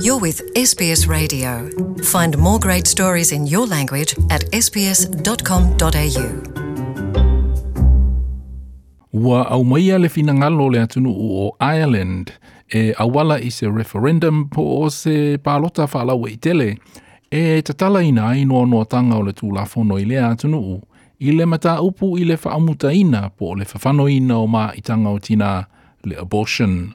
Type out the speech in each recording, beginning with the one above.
You're with SBS Radio. Find more great stories in your language at sbs.com.au. Ua au maia le finangalo le atunu o Ireland e awala i se referendum po o se palota whaalawa i tele e tatala ina ai noa noa tanga o le tūlafono i le atunu u i le mata upu i le whaamuta ina po o le whawhano ina o mā i tanga o tina le abortion.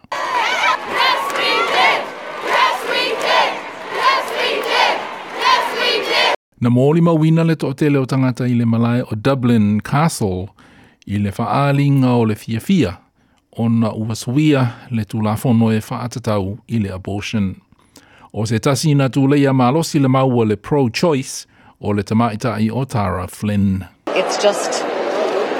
Na mōli mawina le to tele o tangata i le malai o Dublin Castle i le whaalinga o le fia fia o na uwasuia le tūlafono e whaatatau i le abortion. O se tasi na tū leia malosi le maua le pro-choice o le tamaita i o Tara Flynn. It's just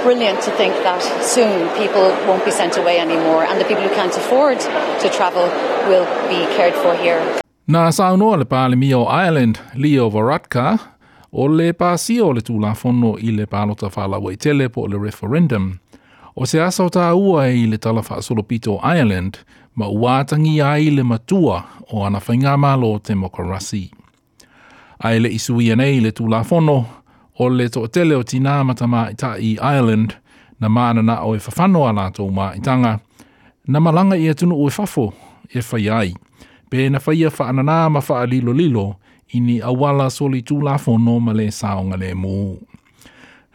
brilliant to think that soon people won't be sent away anymore and the people who can't afford to travel will be cared for here. Nā saunoa le pālemi o Ireland, Leo Varadkar, o le pāsi o le tūlafono i le pālota whalawa i tele po le referendum. O se asa o tā ua i le tala whaasolopito pito Ireland, ma uātangi ai le matua o ana whainga malo te mokarasi. Ai le isu i nei le tūlafono, o le to tele o tina matama i ta i Ireland, na maana na o e whawhano ana lātou mā i tanga, na malanga i atunu o e whafo e whai ai. Ma lilo lilo, awala soli ma le saonga le mū.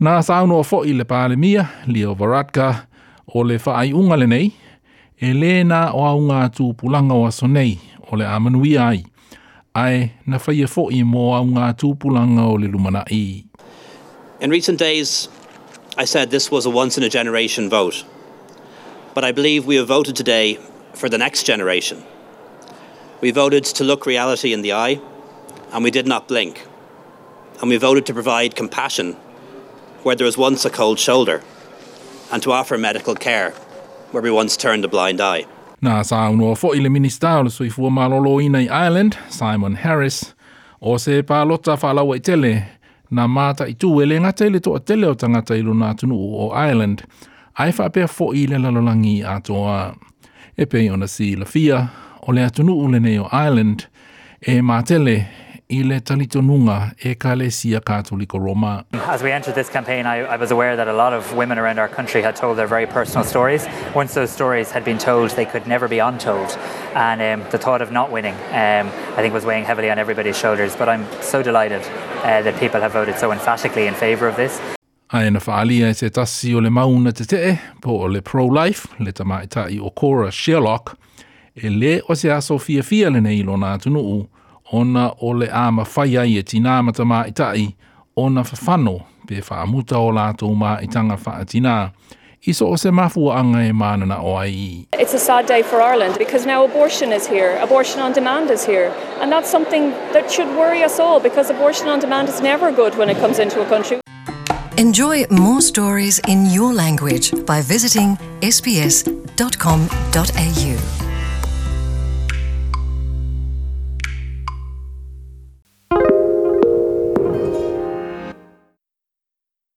Nā fo i le pāle mia, Varadkar, o le unga le nei, o tū pulanga o o le amanui ai, ai na fo i mō tū pulanga o le lumana i. In recent days, I said this was a once in a generation vote. But I believe we have voted today for the next generation. We voted to look reality in the eye, and we did not blink. And we voted to provide compassion where there was once a cold shoulder, and to offer medical care where we once turned a blind eye. Nā sauno fo i le minista o le soifua malolo i Ireland, Simon Harris, o se pālota whalawa i tele, na mata i tū e le ngata i toa tele o tangata i luna tunu o Ireland, ai whapea fo i le lalolangi a toa. E pei ona si la fia, o le atunu u nei o Ireland, e mātele i le talitonunga e ka le sia kātoliko Roma. As we entered this campaign, I, I was aware that a lot of women around our country had told their very personal stories. Once those stories had been told, they could never be untold. And um, the thought of not winning, um, I think, was weighing heavily on everybody's shoulders. But I'm so delighted uh, that people have voted so emphatically in favour of this. Ai na whaalia e se tasi o le mauna te te po o le pro-life, le tamaita i o Cora Sherlock, e le o se aso fia fia le nei lo nā tunu u, ona o le ama whai ai e tina mata mā i tai, ona whawhano pe whaamuta o lātou mā i tanga whaatina. Iso o se mafua anga e mānana o ai. It's a sad day for Ireland because now abortion is here, abortion on demand is here. And that's something that should worry us all because abortion on demand is never good when it comes into a country. Enjoy more stories in your language by visiting sbs.com.au.